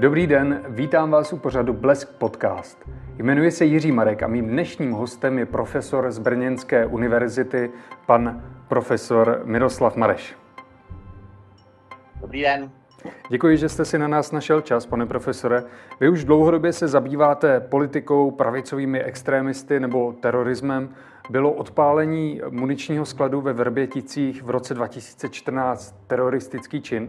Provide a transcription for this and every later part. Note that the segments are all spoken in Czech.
Dobrý den, vítám vás u pořadu Blesk Podcast. Jmenuji se Jiří Marek a mým dnešním hostem je profesor z Brněnské univerzity, pan profesor Miroslav Mareš. Dobrý den. Děkuji, že jste si na nás našel čas, pane profesore. Vy už dlouhodobě se zabýváte politikou, pravicovými extrémisty nebo terorismem. Bylo odpálení muničního skladu ve Vrběticích v roce 2014 teroristický čin?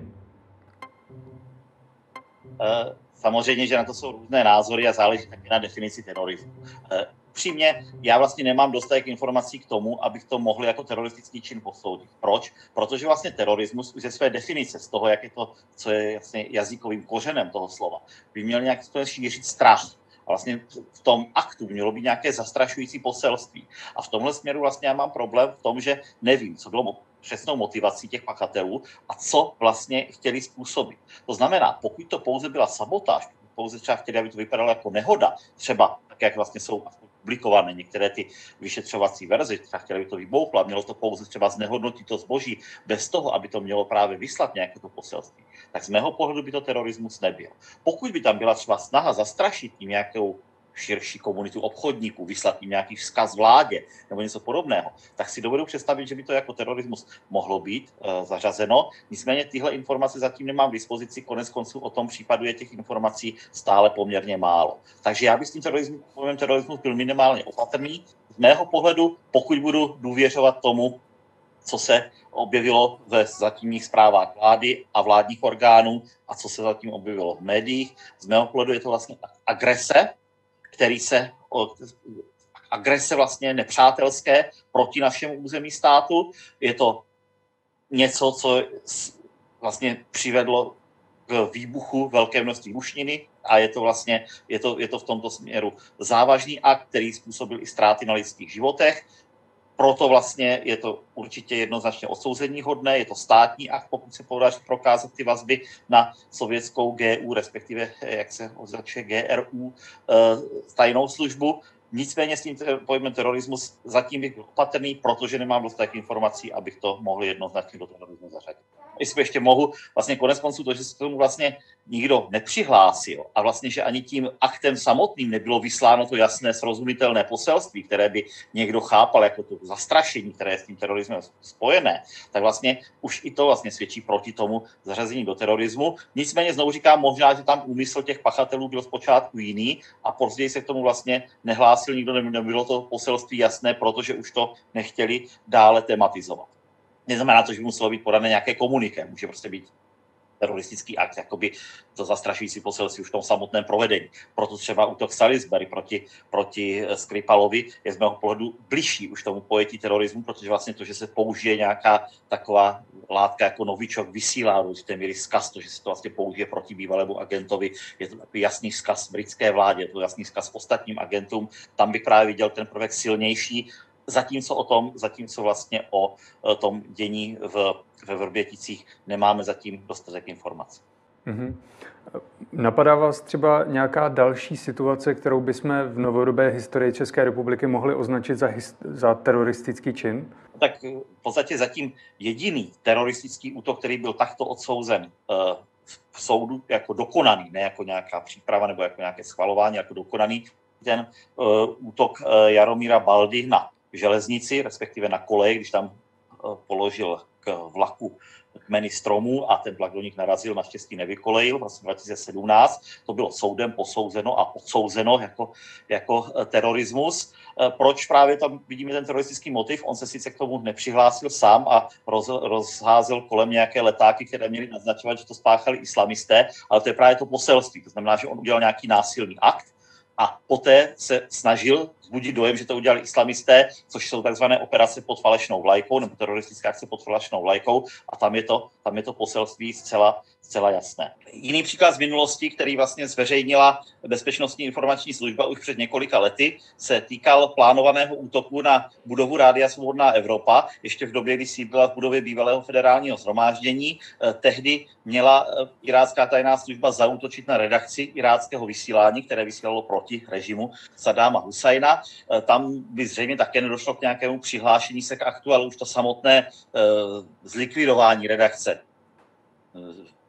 Eh, samozřejmě, že na to jsou různé názory a záleží také na definici terorismu. Eh, upřímně, já vlastně nemám dostatek informací k tomu, abych to mohl jako teroristický čin posoudit. Proč? Protože vlastně terorismus už ze své definice, z toho, jak je to, co je vlastně jazykovým kořenem toho slova, by měl nějak šířit strach. A vlastně v tom aktu mělo být nějaké zastrašující poselství. A v tomhle směru vlastně já mám problém v tom, že nevím, co bylo přesnou motivací těch pachatelů a co vlastně chtěli způsobit. To znamená, pokud to pouze byla sabotáž, pouze třeba chtěli, aby to vypadalo jako nehoda, třeba tak, jak vlastně jsou publikované některé ty vyšetřovací verze, třeba chtěli, aby to vybouchlo a mělo to pouze třeba znehodnotit to zboží bez toho, aby to mělo právě vyslat nějaké to poselství, tak z mého pohledu by to terorismus nebyl. Pokud by tam byla třeba snaha zastrašit tím nějakou širší komunitu obchodníků, vyslat jim nějaký vzkaz vládě nebo něco podobného, tak si dovedu představit, že by to jako terorismus mohlo být e, zařazeno. Nicméně tyhle informace zatím nemám k dispozici, konec konců o tom případu je těch informací stále poměrně málo. Takže já bych s tím terorismus, terorismus byl minimálně opatrný. Z mého pohledu, pokud budu důvěřovat tomu, co se objevilo ve zatímních zprávách vlády a vládních orgánů a co se zatím objevilo v médiích. Z mého pohledu je to vlastně agrese který se agrese vlastně nepřátelské proti našemu území státu. Je to něco, co vlastně přivedlo k výbuchu velké množství mušniny a je to vlastně, je to, je to v tomto směru závažný akt, který způsobil i ztráty na lidských životech proto vlastně je to určitě jednoznačně odsouzení hodné, je to státní akt, pokud se podaří prokázat ty vazby na sovětskou GU, respektive, jak se označuje, GRU, eh, tajnou službu. Nicméně s tím pojmem terorismus zatím bych byl opatrný, protože nemám dostatek informací, abych to mohl jednoznačně do terorismu zařadit jestli ještě mohu, vlastně konec konců to, že se tomu vlastně nikdo nepřihlásil a vlastně, že ani tím aktem samotným nebylo vysláno to jasné, srozumitelné poselství, které by někdo chápal jako to zastrašení, které je s tím terorismem spojené, tak vlastně už i to vlastně svědčí proti tomu zařazení do terorismu. Nicméně znovu říkám, možná, že tam úmysl těch pachatelů byl zpočátku jiný a později se k tomu vlastně nehlásil nikdo, nebylo to poselství jasné, protože už to nechtěli dále tematizovat neznamená to, že by muselo být podané nějaké komuniké. Může prostě být teroristický akt, jakoby to zastrašující poselství už v tom samotném provedení. Proto třeba útok Salisbury proti, proti Skripalovi je z mého pohledu bližší už tomu pojetí terorismu, protože vlastně to, že se použije nějaká taková látka jako novičok, vysílá do určité míry zkaz, to, že se to vlastně použije proti bývalému agentovi, je to takový jasný vzkaz britské vládě, je to jasný vzkaz ostatním agentům, tam bych právě viděl ten prvek silnější zatímco o tom, zatímco vlastně o eh, tom dění v, ve Vrběticích nemáme zatím dostatek informací. Mm-hmm. Napadá vás třeba nějaká další situace, kterou bychom v novodobé historii České republiky mohli označit za, za teroristický čin? Tak v podstatě zatím jediný teroristický útok, který byl takto odsouzen uh, v soudu jako dokonaný, ne jako nějaká příprava nebo jako nějaké schvalování, jako dokonaný, ten útok Jaromíra Baldy na železnici, respektive na koleji, když tam eh, položil k vlaku kmeny stromů a ten vlak do nich narazil, naštěstí nevykolejil, vlastně 2017. To bylo soudem posouzeno a odsouzeno jako, jako eh, terorismus. Eh, proč právě tam vidíme ten teroristický motiv? On se sice k tomu nepřihlásil sám a roz, rozházel kolem nějaké letáky, které měly naznačovat, že to spáchali islamisté, ale to je právě to poselství. To znamená, že on udělal nějaký násilný akt a poté se snažil vzbudit dojem, že to udělali islamisté, což jsou takzvané operace pod falešnou vlajkou nebo teroristická akce pod falešnou vlajkou a tam je to, tam je to poselství zcela, zcela jasné. Jiný příklad z minulosti, který vlastně zveřejnila Bezpečnostní informační služba už před několika lety, se týkal plánovaného útoku na budovu Rádia Svobodná Evropa, ještě v době, kdy sídlila v budově bývalého federálního zhromáždění. Eh, tehdy měla eh, irácká tajná služba zautočit na redakci iráckého vysílání, které vysílalo proti režimu Sadáma Husajna. Eh, tam by zřejmě také nedošlo k nějakému přihlášení se k aktu, ale už to samotné zlikvidování redakce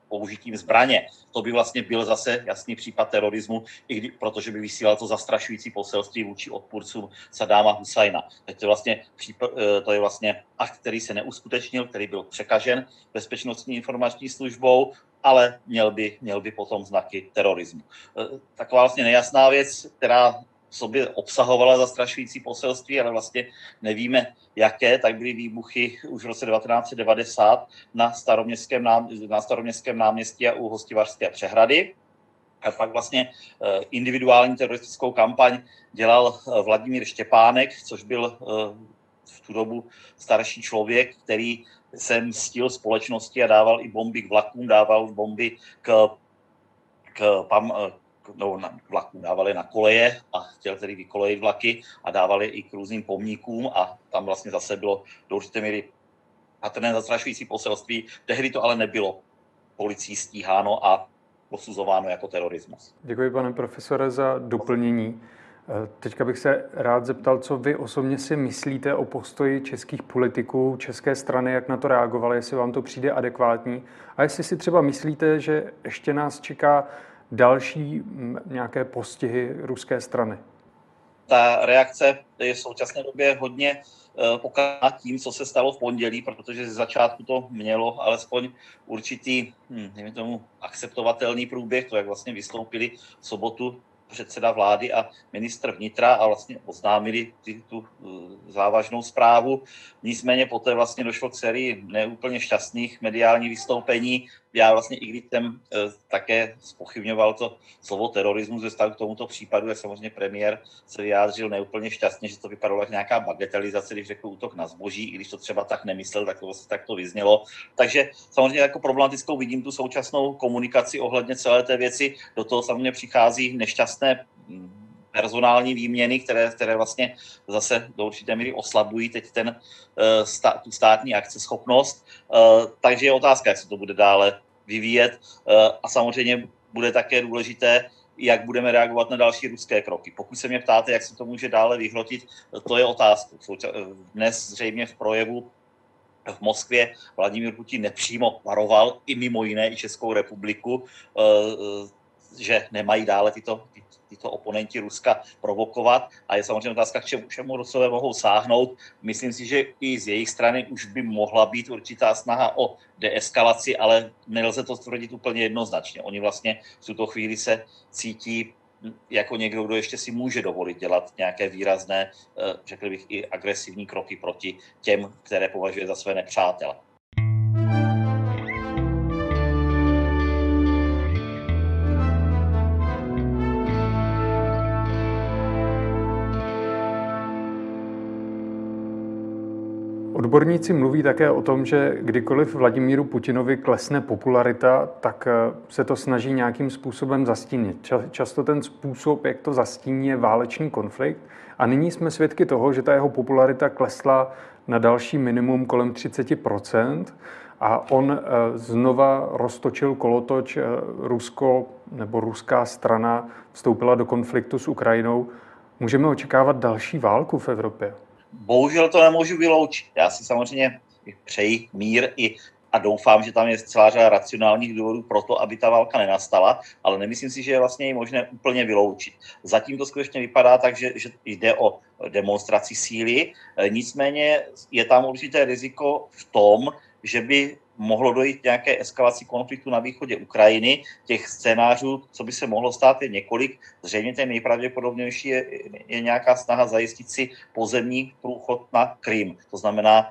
použitím zbraně. To by vlastně byl zase jasný případ terorismu, i kdy, protože by vysílal to zastrašující poselství vůči odpůrcům Sadáma Husajna. To je vlastně, eh, to je vlastně akt, který se neuskutečnil, který byl překažen bezpečnostní informační službou, ale měl by, měl by potom znaky terorismu. Eh, taková vlastně nejasná věc, která sobě obsahovala zastrašující poselství, ale vlastně nevíme, jaké, tak byly výbuchy už v roce 1990 na staroměstském, nám, na staroměstském náměstí a u Hostivařské přehrady. A pak vlastně eh, individuální teroristickou kampaň dělal eh, Vladimír Štěpánek, což byl v tu dobu starší člověk, který se mstil společnosti a dával i bomby k vlakům, dával bomby k, k, pam, no, na vlaků, dávali na koleje a chtěl tedy vykolejit vlaky a dávali i k různým pomníkům a tam vlastně zase bylo do určité míry patrné zastrašující poselství. Tehdy to ale nebylo policií stíháno a posuzováno jako terorismus. Děkuji, pane profesore, za doplnění. Teďka bych se rád zeptal, co vy osobně si myslíte o postoji českých politiků, české strany, jak na to reagovali, jestli vám to přijde adekvátní a jestli si třeba myslíte, že ještě nás čeká další nějaké postihy ruské strany? Ta reakce je v současné době hodně eh, pokaná tím, co se stalo v pondělí, protože z začátku to mělo alespoň určitý, hm, tomu, akceptovatelný průběh, to jak vlastně vystoupili v sobotu předseda vlády a ministr vnitra a vlastně oznámili ty, tu uh, závažnou zprávu. Nicméně poté vlastně došlo k sérii neúplně šťastných mediálních vystoupení. Já vlastně i když jsem uh, také spochybňoval to slovo terorismus ve vztahu k tomuto případu, tak samozřejmě premiér se vyjádřil neúplně šťastně, že to vypadalo jako nějaká bagatelizace, když řekl útok na zboží, i když to třeba tak nemyslel, tak to vlastně tak to vyznělo. Takže samozřejmě jako problematickou vidím tu současnou komunikaci ohledně celé té věci. Do toho samozřejmě přichází nešťastný jasné personální výměny, které, které vlastně zase do určité míry oslabují teď ten, uh, stá, tu státní akceschopnost. Uh, takže je otázka, jak se to bude dále vyvíjet. Uh, a samozřejmě bude také důležité, jak budeme reagovat na další ruské kroky. Pokud se mě ptáte, jak se to může dále vyhrotit, to je otázka. Dnes zřejmě v projevu v Moskvě Vladimír Putin nepřímo varoval i mimo jiné i Českou republiku, že nemají dále tyto, tyto oponenti Ruska provokovat a je samozřejmě otázka, k čemu všemu Rusové mohou sáhnout. Myslím si, že i z jejich strany už by mohla být určitá snaha o deeskalaci, ale nelze to tvrdit úplně jednoznačně. Oni vlastně v tuto chvíli se cítí jako někdo, kdo ještě si může dovolit dělat nějaké výrazné, eh, řekl bych, i agresivní kroky proti těm, které považuje za své nepřátele. Odborníci mluví také o tom, že kdykoliv Vladimíru Putinovi klesne popularita, tak eh, se to snaží nějakým způsobem zastínit. Často ten způsob, jak to zastíní, je válečný konflikt. A nyní jsme svědky toho, že ta jeho popularita klesla na další minimum kolem 30% a on eh, znova roztočil kolotoč. Eh, Rusko nebo ruská strana vstoupila do konfliktu s Ukrajinou. Můžeme očekávat další válku v Evropě? Bohužel to nemůžu vyloučit. Já si samozřejmě přeji mír i a doufám, že tam je celá řada racionálních důvodů pro to, aby ta válka nenastala, ale nemyslím si, že je vlastně možné úplně vyloučit. Zatím to skutečně vypadá tak, že, že jde o demonstraci síly, nicméně je tam určité riziko v tom, že by mohlo dojít nějaké eskalaci konfliktu na východě Ukrajiny. Těch scénářů, co by se mohlo stát, je několik. Zřejmě ten nejpravděpodobnější je, je nějaká snaha zajistit si pozemní průchod na Krym. To znamená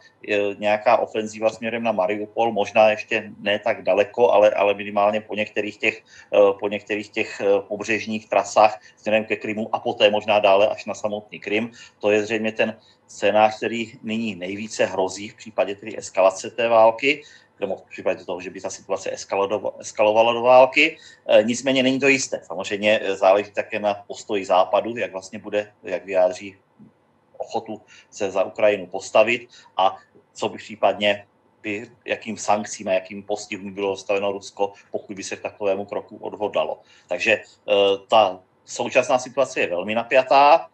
nějaká ofenzíva směrem na Mariupol, možná ještě ne tak daleko, ale, ale minimálně po některých těch, eh, po některých těch eh, pobřežních trasách směrem ke Krymu a poté možná dále až na samotný Krym. To je zřejmě ten scénář, který nyní nejvíce hrozí v případě tedy eskalace té války nebo v případě toho, že by ta situace eskalovala do války. E, nicméně není to jisté. Samozřejmě e, záleží také na postoji západu, jak vlastně bude, jak vyjádří ochotu se za Ukrajinu postavit a co by případně by, jakým sankcím a jakým postihům bylo staveno Rusko, pokud by se k takovému kroku odhodlalo. Takže e, ta současná situace je velmi napjatá.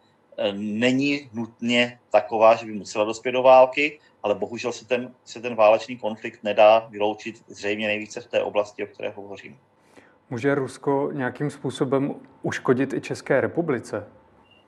Není nutně taková, že by musela dospět do války, ale bohužel se ten, se ten válečný konflikt nedá vyloučit zřejmě nejvíce v té oblasti, o které hovořím. Může Rusko nějakým způsobem uškodit i České republice?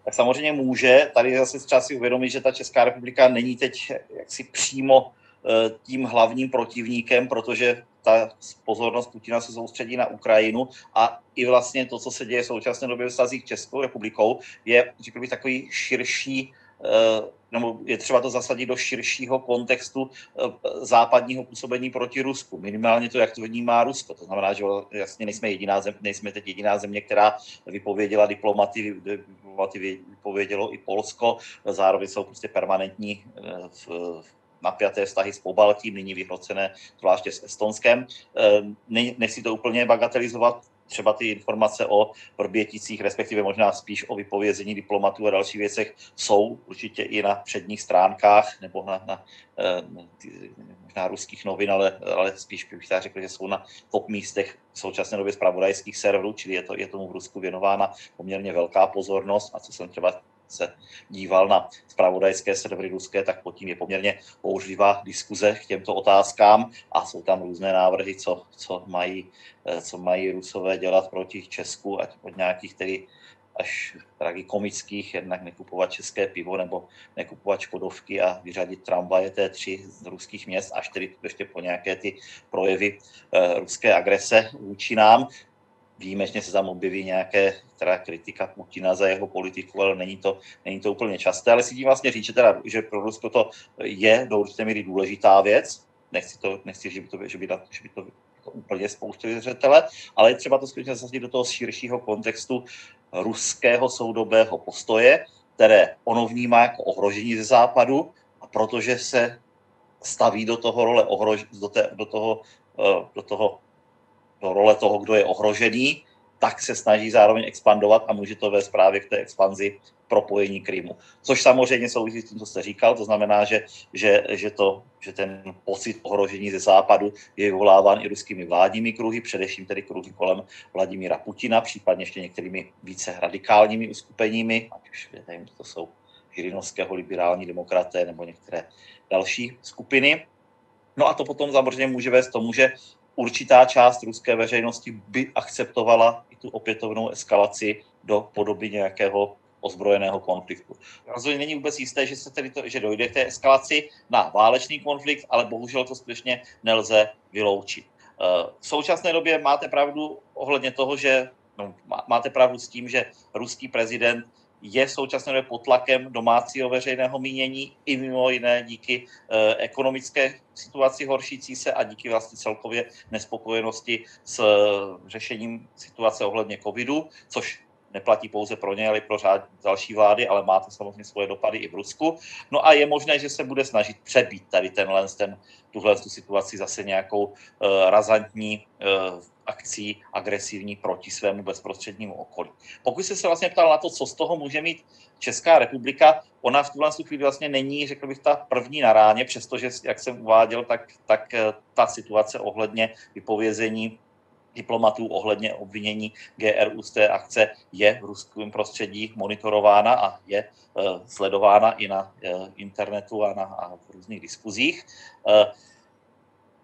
Tak samozřejmě může. Tady zase třeba si uvědomit, že ta Česká republika není teď jaksi přímo eh, tím hlavním protivníkem, protože ta pozornost Putina se soustředí na Ukrajinu a i vlastně to, co se děje v současné době v stazích Českou republikou, je, řekl bych, takový širší eh, nebo je třeba to zasadit do širšího kontextu eh, západního působení proti Rusku. Minimálně to, jak to vnímá Rusko. To znamená, že jasně nejsme, jediná zem, nejsme teď jediná země, která vypověděla diplomaty, diplomaty vypovědělo i Polsko, zároveň jsou prostě permanentní eh, v, napjaté vztahy s Pobaltím, nyní vyhrocené zvláště s Estonskem. Eh, nechci to úplně bagatelizovat, třeba ty informace o Vrběticích, respektive možná spíš o vypovězení diplomatů a dalších věcech, jsou určitě i na předních stránkách nebo na, na, eh, na možná ruských novin, ale, ale spíš bych tak řekl, že jsou na top místech v současné době zpravodajských serverů, čili je, to, je tomu v Rusku věnována poměrně velká pozornost a co jsem třeba se díval na zpravodajské servery ruské, tak pod tím je poměrně používá diskuze k těmto otázkám a jsou tam různé návrhy, co, co, mají, eh, co mají Rusové dělat proti Česku, ať od nějakých tedy až tragikomických, jednak nekupovat české pivo nebo nekupovat škodovky a vyřadit tramvaje T3 z ruských měst, až tedy ještě po nějaké ty projevy e, ruské agrese vůči nám výjimečně se tam objeví nějaké teda kritika Putina za jeho politiku, ale není to, není to úplně časté. Ale si tím vlastně říct, že, teda, že pro Rusko to je do určité míry důležitá věc. Nechci, to, nechci že by to, že by, že by to jako úplně spouštěli zřetele, ale je třeba to skutečně zasadit do toho širšího kontextu ruského soudobého postoje, které ono vnímá jako ohrožení ze západu a protože se staví do toho role ohrož, do, té, do toho, eh, do toho do role toho, kdo je ohrožený, tak se snaží zároveň expandovat a může to vést právě k té expanzi propojení Krymu. Což samozřejmě souvisí s tím, co jste říkal, to znamená, že, že, že, to, že ten pocit ohrožení ze západu je vyvoláván i ruskými vládními kruhy, především tedy kruhy kolem Vladimíra Putina, případně ještě některými více radikálními uskupeními, ať už nevím, to jsou Žirinovského liberální demokraté nebo některé další skupiny. No a to potom samozřejmě může vést tomu, že určitá část ruské veřejnosti by akceptovala i tu opětovnou eskalaci do podoby nějakého ozbrojeného konfliktu. Rozhodně není vůbec jisté, že se tedy to, že dojde k té eskalaci na válečný konflikt, ale bohužel to skutečně nelze vyloučit. Eh, v současné době máte pravdu ohledně toho, že no, máte pravdu s tím, že ruský prezident je v současné době pod tlakem domácího veřejného mínění i mimo jiné díky eh, ekonomické situaci horšící se a díky vlastně celkově nespokojenosti s eh, řešením situace ohledně covidu, což neplatí pouze pro ně, ale pro řád další vlády, ale má to samozřejmě svoje dopady i v Rusku. No a je možné, že se bude snažit přebít tady tenhle, ten, tuhle tu situaci zase nějakou uh, razantní uh, akcí agresivní proti svému bezprostřednímu okolí. Pokud jste se vlastně ptal na to, co z toho může mít Česká republika, ona v tuhle chvíli vlastně není, řekl bych, ta první na ráně, přestože, jak jsem uváděl, tak, tak eh, ta situace ohledně vypovězení diplomatů ohledně obvinění GRU z té akce je v ruském prostředí monitorována a je uh, sledována i na uh, internetu a, na, a v různých diskuzích. Uh,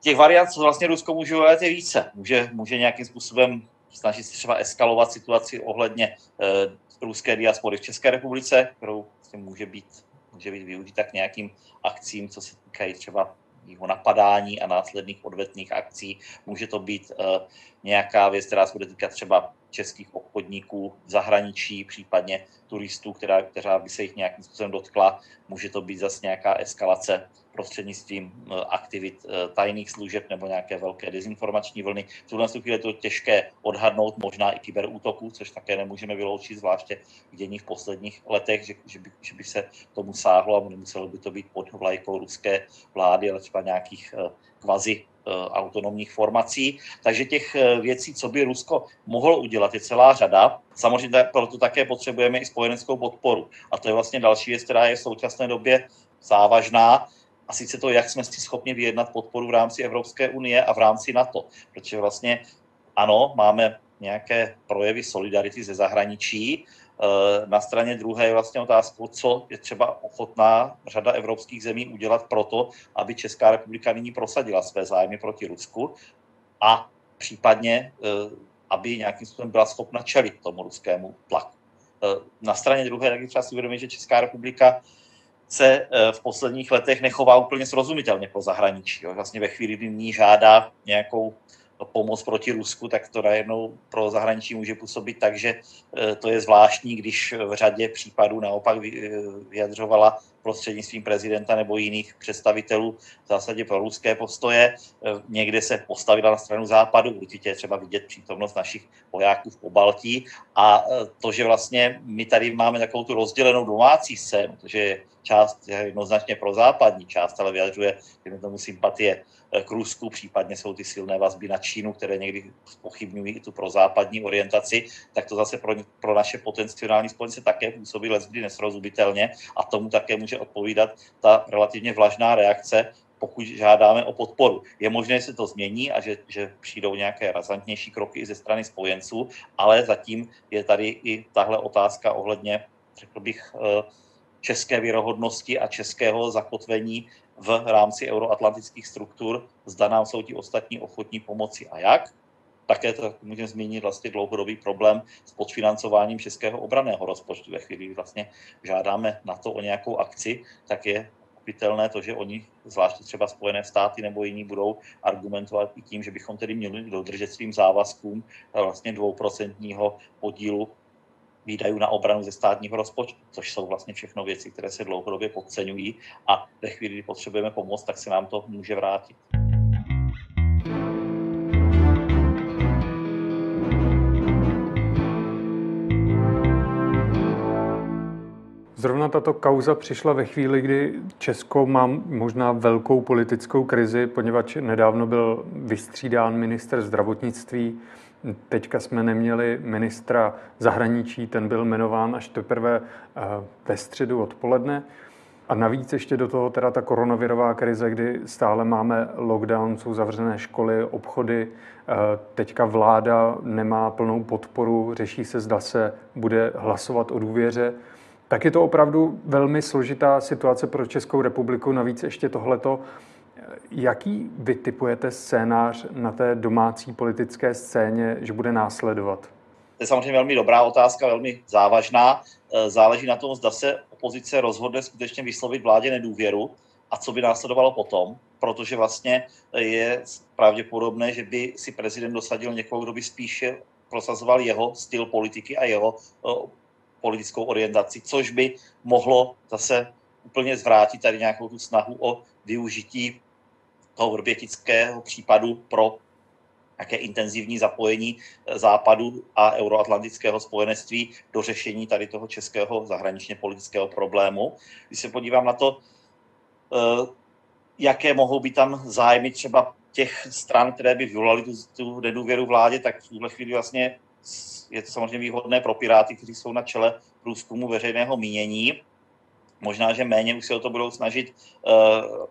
těch variant, co vlastně Rusko může udělat, je více. Může, může nějakým způsobem snažit se třeba eskalovat situaci ohledně ruské diaspory v České republice, kterou vlastně může být, může být využita k nějakým akcím, co se týkají třeba jeho napadání a následných odvetných akcí. Může to být nějaká věc, která se bude týkat třeba českých obchodníků v zahraničí, případně turistů, která, která by se jich nějakým způsobem dotkla. Může to být zase nějaká eskalace prostřednictvím eh, aktivit eh, tajných služeb nebo nějaké velké dezinformační vlny. V tuhle chvíli je to těžké odhadnout, možná i kyberútoků, což také nemůžeme vyloučit, zvláště k dění v posledních letech, že, že, by, že by se tomu sáhlo a nemuselo by to být pod vlajkou ruské vlády, ale třeba nějakých eh, kvazi autonomních formací. Takže těch věcí, co by Rusko mohlo udělat, je celá řada. Samozřejmě proto také potřebujeme i spojeneckou podporu. A to je vlastně další věc, která je v současné době závažná a sice to, jak jsme si schopni vyjednat podporu v rámci Evropské unie a v rámci NATO. Protože vlastně ano, máme nějaké projevy solidarity ze zahraničí, Na straně druhé je vlastně otázkou, co je třeba ochotná řada evropských zemí udělat pro to, aby Česká republika nyní prosadila své zájmy proti Rusku a případně, aby nějakým způsobem byla schopna čelit tomu ruskému tlaku. Na straně druhé taky třeba si uvědomit, že Česká republika se eh, v posledních letech nechová úplně srozumitelně pro zahraničí. Vlastně ve chvíli, kdy ní žádá nějakou pomoc proti Rusku, tak to najednou pro zahraničí může působit tak, že eh, to je zvláštní, když v řadě případů naopak eh, vyjadřovala prostřednictvím prezidenta nebo jiných představitelů v zásadě pro ruské postoje. Někde se postavila na stranu západu, určitě je třeba vidět přítomnost našich vojáků v Pobaltí a to, že vlastně my tady máme takovou tu rozdělenou domácí scénu, že část je jednoznačně pro západní část, ale vyjadřuje tomu sympatie k Rusku, případně jsou ty silné vazby na Čínu, které někdy pochybňují i tu prozápadní orientaci, tak to zase pro, pro naše potenciální spojence také působí leckdy nesrozumitelně a tomu také může odpovídat ta relativně vlažná reakce, pokud žádáme o podporu. Je možné, že se to změní a že, že přijdou nějaké razantnější kroky i ze strany spojenců, ale zatím je tady i tahle otázka ohledně, řekl bych, eh, české věrohodnosti a českého zakotvení v rámci euroatlantických struktur, zda nám jsou ti ostatní ochotní pomoci a jak. Také to můžeme zmínit vlastně dlouhodobý problém s podfinancováním českého obraného rozpočtu. Ve chvíli, kdy vlastně žádáme na to o nějakou akci, tak je pochopitelné to, že oni, zvláště třeba Spojené státy nebo jiní, budou argumentovat i tím, že bychom tedy měli dodržet svým závazkům vlastně dvouprocentního podílu výdajů na obranu ze státního rozpočtu, což jsou vlastně všechno věci, které se dlouhodobě podceňují a ve chvíli, kdy potřebujeme pomoc, tak se nám to může vrátit. Zrovna tato kauza přišla ve chvíli, kdy Česko má možná velkou politickou krizi, poněvadž nedávno byl vystřídán minister zdravotnictví Teďka jsme neměli ministra zahraničí, ten byl jmenován až teprve eh, ve středu odpoledne. A navíc ještě do toho teda ta koronavirová krize, kdy stále máme lockdown, jsou zavřené školy, obchody. Eh, teďka vláda nemá plnou podporu, řeší se, zda se bude hlasovat o důvěře. Tak je to opravdu velmi složitá situace pro Českou republiku. Navíc ještě tohleto Jaký vytipujete scénář na té domácí politické scéně, že bude následovat? To je samozřejmě velmi dobrá otázka, velmi závažná. E, záleží na tom, zda se opozice rozhodne skutečně vyslovit vládě nedůvěru a co by následovalo potom, protože vlastně je pravděpodobné, že by si prezident dosadil někoho, kdo by spíše prosazoval jeho styl politiky a jeho e, politickou orientaci, což by mohlo zase úplně zvrátit tady nějakou tu snahu o využití toho vrbětického případu pro nějaké intenzivní zapojení eh, západu a euroatlantického spojenectví do řešení tady toho českého zahraničně politického problému. Když se podívám na to, eh, jaké mohou být tam zájmy třeba těch stran, které by vyvolaly tu, tu nedůvěru vládě, tak v tuhle chvíli vlastně je to samozřejmě výhodné pro Piráty, kteří jsou na čele průzkumu veřejného mínění. Možná, že méně už se o to budou snažit uh,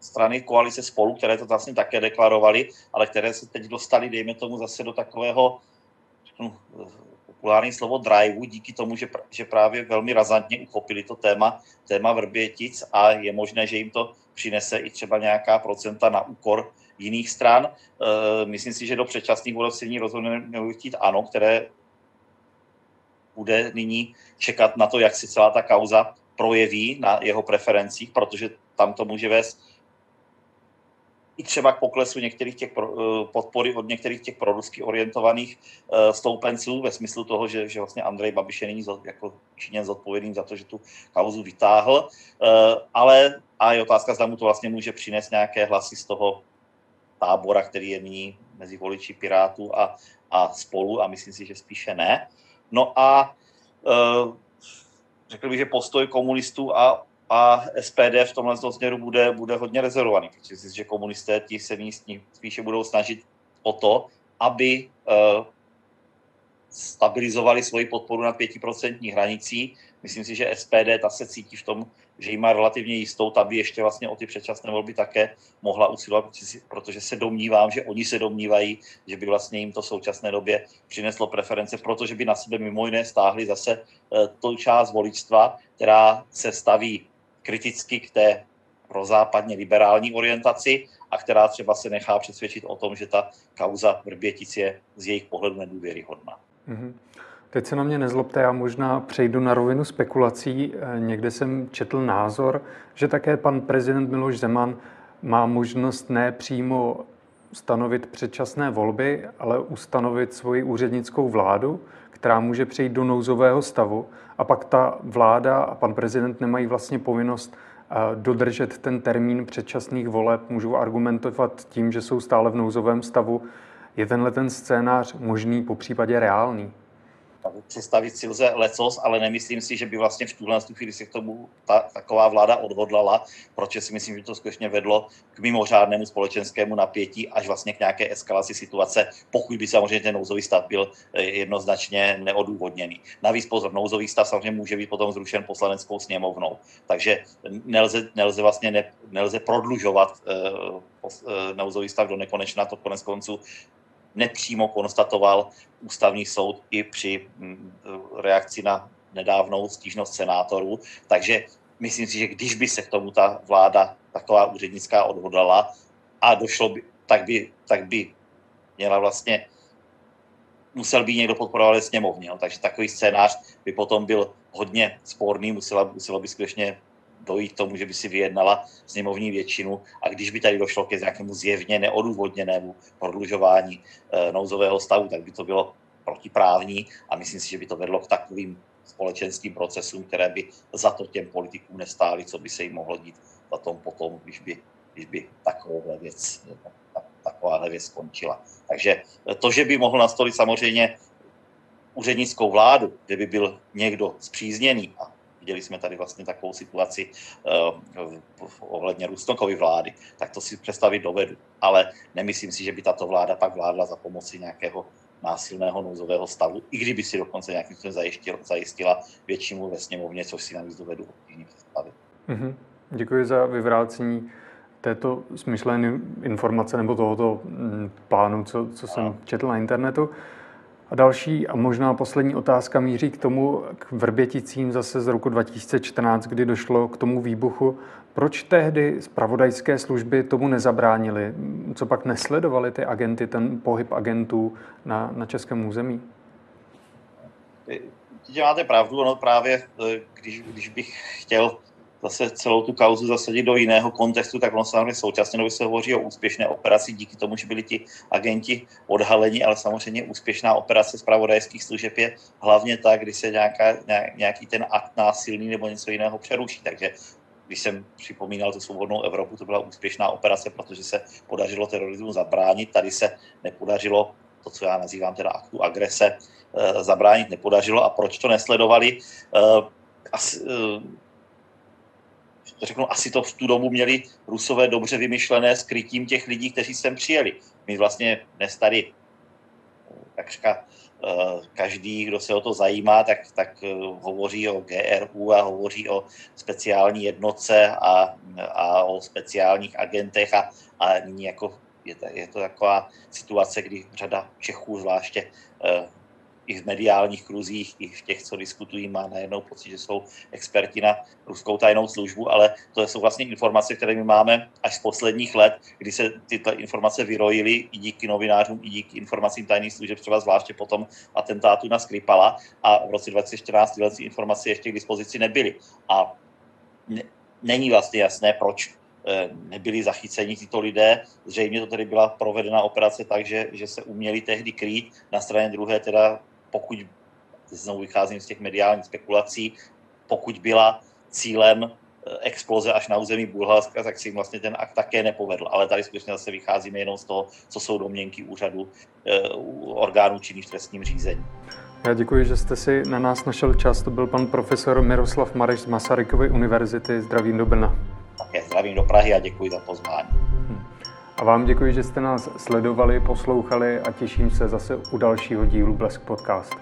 strany koalice spolu, které to vlastně také deklarovali, ale které se teď dostali, dejme tomu, zase do takového řeknu, populární slovo driveu, díky tomu, že, že právě velmi razantně uchopili to téma, téma Vrbětic a je možné, že jim to přinese i třeba nějaká procenta na úkor jiných stran. E, myslím si, že do předčasných voleb se rozhodně mělo chtít ano, které bude nyní čekat na to, jak se celá ta kauza projeví na jeho preferencích, protože tam to může vést i třeba k poklesu některých těch eh, podpory od některých těch prorusky orientovaných eh, stoupenců ve smyslu toho, že, že vlastně Andrej Babiš je nyní jako činěn zodpovědným za to, že tu kauzu vytáhl, eh, ale a je otázka, zda mu to vlastně může přinést nějaké hlasy z toho tábora, který je nyní mezi voliči Pirátů a, a spolu a myslím si, že spíše ne. No a řekl bych, že postoj komunistů a a SPD v tomhle směru bude, bude hodně rezervovaný, protože si, že komunisté ti se místní spíše budou snažit o to, aby uh, stabilizovali svoji podporu na 5% hranicí. Myslím si, že SPD ta se cítí v tom, že jí má relativně jistou, ta by ještě vlastně o ty předčasné volby také mohla usilovat, protože se domnívám, že oni se domnívají, že by vlastně jim to v současné době přineslo preference, protože by na sebe mimo jiné stáhli zase eh, tu část voličstva, která se staví kriticky k té prozápadně liberální orientaci a která třeba se nechá přesvědčit o tom, že ta kauza Vrbětic je z jejich pohledu nedůvěryhodná. Mm-hmm. Teď se na mě nezlobte, já možná přejdu na rovinu spekulací. Eh, někde jsem četl názor, že také pan prezident Miloš Zeman má možnost ne přímo stanovit předčasné volby, ale ustanovit svoji úřednickou vládu, která může přejít do nouzového stavu a pak ta vláda a pan prezident nemají vlastně povinnost eh, dodržet ten termín předčasných voleb, můžou argumentovat tím, že jsou stále v nouzovém stavu. Je tenhle ten scénář možný, po případě reálný? Představit si lze lecos, ale nemyslím si, že by vlastně v tuhle chvíli se k tomu ta, taková vláda odhodlala, protože si myslím, že to skutečně vedlo k mimořádnému společenskému napětí až vlastně k nějaké eskalaci situace, pokud by samozřejmě ten nouzový stav byl eh, jednoznačně neodůvodněný. Navíc pozor, nouzový stav samozřejmě může být potom zrušen poslaneckou sněmovnou, takže nelze, nelze vlastně ne, nelze prodlužovat uh, nouzový stav do nekonečna, to konec konců nepřímo konstatoval ústavní soud i při mm, reakci na nedávnou stížnost senátorů. Takže myslím si, že když by se k tomu ta vláda taková úřednická odhodala a došlo by, tak by, tak by měla vlastně musel by někdo podporovat sněmovně. No. Takže takový scénář by potom byl hodně sporný, musela, muselo by skutečně dojít tomu, že by si vyjednala sněmovní většinu a když by tady došlo ke nějakému zjevně neodůvodněnému prodlužování e, nouzového stavu, tak by to bylo protiprávní a myslím si, že by to vedlo k takovým společenským procesům, které by za to těm politikům nestály, co by se jim mohlo dít za tom potom, když by, když by takovouhle věc, takováhle věc skončila. Takže to, že by mohl nastolit samozřejmě úřednickou vládu, kde by byl někdo zpřízněný a viděli jsme tady vlastně takovou situaci uh, ohledně Rusnokovy vlády, tak to si představit dovedu. Ale nemyslím si, že by tato vláda pak vládla za pomoci nějakého násilného nouzového stavu, i kdyby si dokonce nějakým způsobem zajistila, zajistila většinu ve sněmovně, což si navíc dovedu obtížně představit. Mm-hmm. Děkuji za vyvrácení této smyšlené informace nebo tohoto mm, plánu, co, co jsem četl na internetu. A další a možná poslední otázka míří k tomu, k Vrběticím zase z roku 2014, kdy došlo k tomu výbuchu. Proč tehdy zpravodajské služby tomu nezabránili? Co pak nesledovali ty agenty, ten pohyb agentů na, na českém území? Máte pravdu, ono právě, eh, když, když bych chtěl zase celou tu kauzu zasadit do jiného kontextu, tak on samozřejmě současně době se hovoří o úspěšné operaci díky tomu, že byli ti agenti odhaleni, ale samozřejmě úspěšná operace zpravodajských služeb je hlavně tak, když se nějaká, nějaký ten akt násilný nebo něco jiného přeruší. Takže když jsem připomínal tu svobodnou Evropu, to byla úspěšná operace, protože se podařilo terorismu zabránit. Tady se nepodařilo to, co já nazývám teda aktu agrese, eh, zabránit nepodařilo. A proč to nesledovali? Eh, asi, eh, řeknu, asi to v tu dobu měli Rusové dobře vymyšlené s krytím těch lidí, kteří sem přijeli. My vlastně dnes tady takřka eh, každý, kdo se o to zajímá, tak, tak eh, hovoří o GRU a hovoří o speciální jednotce a, a o speciálních agentech a, a nyní jako je to, je to taková situace, kdy řada Čechů zvláště eh, i v mediálních kruzích, i v těch, co diskutují, má najednou pocit, že jsou experti na ruskou tajnou službu, ale to jsou vlastně informace, které my máme až z posledních let, kdy se tyto informace vyrojily i díky novinářům, i díky informacím tajných služeb, třeba zvláště potom atentátu na Skripala a v roce 2014 tyhle informace ještě k dispozici nebyly. A ne, není vlastně jasné, proč eh, nebyli zachyceni tyto lidé. Zřejmě to tedy byla provedena operace tak, že, že se uměli tehdy krýt. Na straně druhé teda pokud, znovu vycházím z těch mediálních spekulací, pokud byla cílem eh, exploze až na území Bulharska, tak si vlastně ten akt také nepovedl. Ale tady skutečně zase vycházíme jenom z toho, co jsou domněnky úřadu eh, orgánů činných v trestním řízení. Já děkuji, že jste si na nás našel čas. To byl pan profesor Miroslav Mareš z Masarykovy univerzity. Zdravím do Brna. Také zdravím do Prahy a děkuji za pozvání. A vám děkuji, že jste nás sledovali, poslouchali a těším se zase u dalšího dílu Blesk Podcast.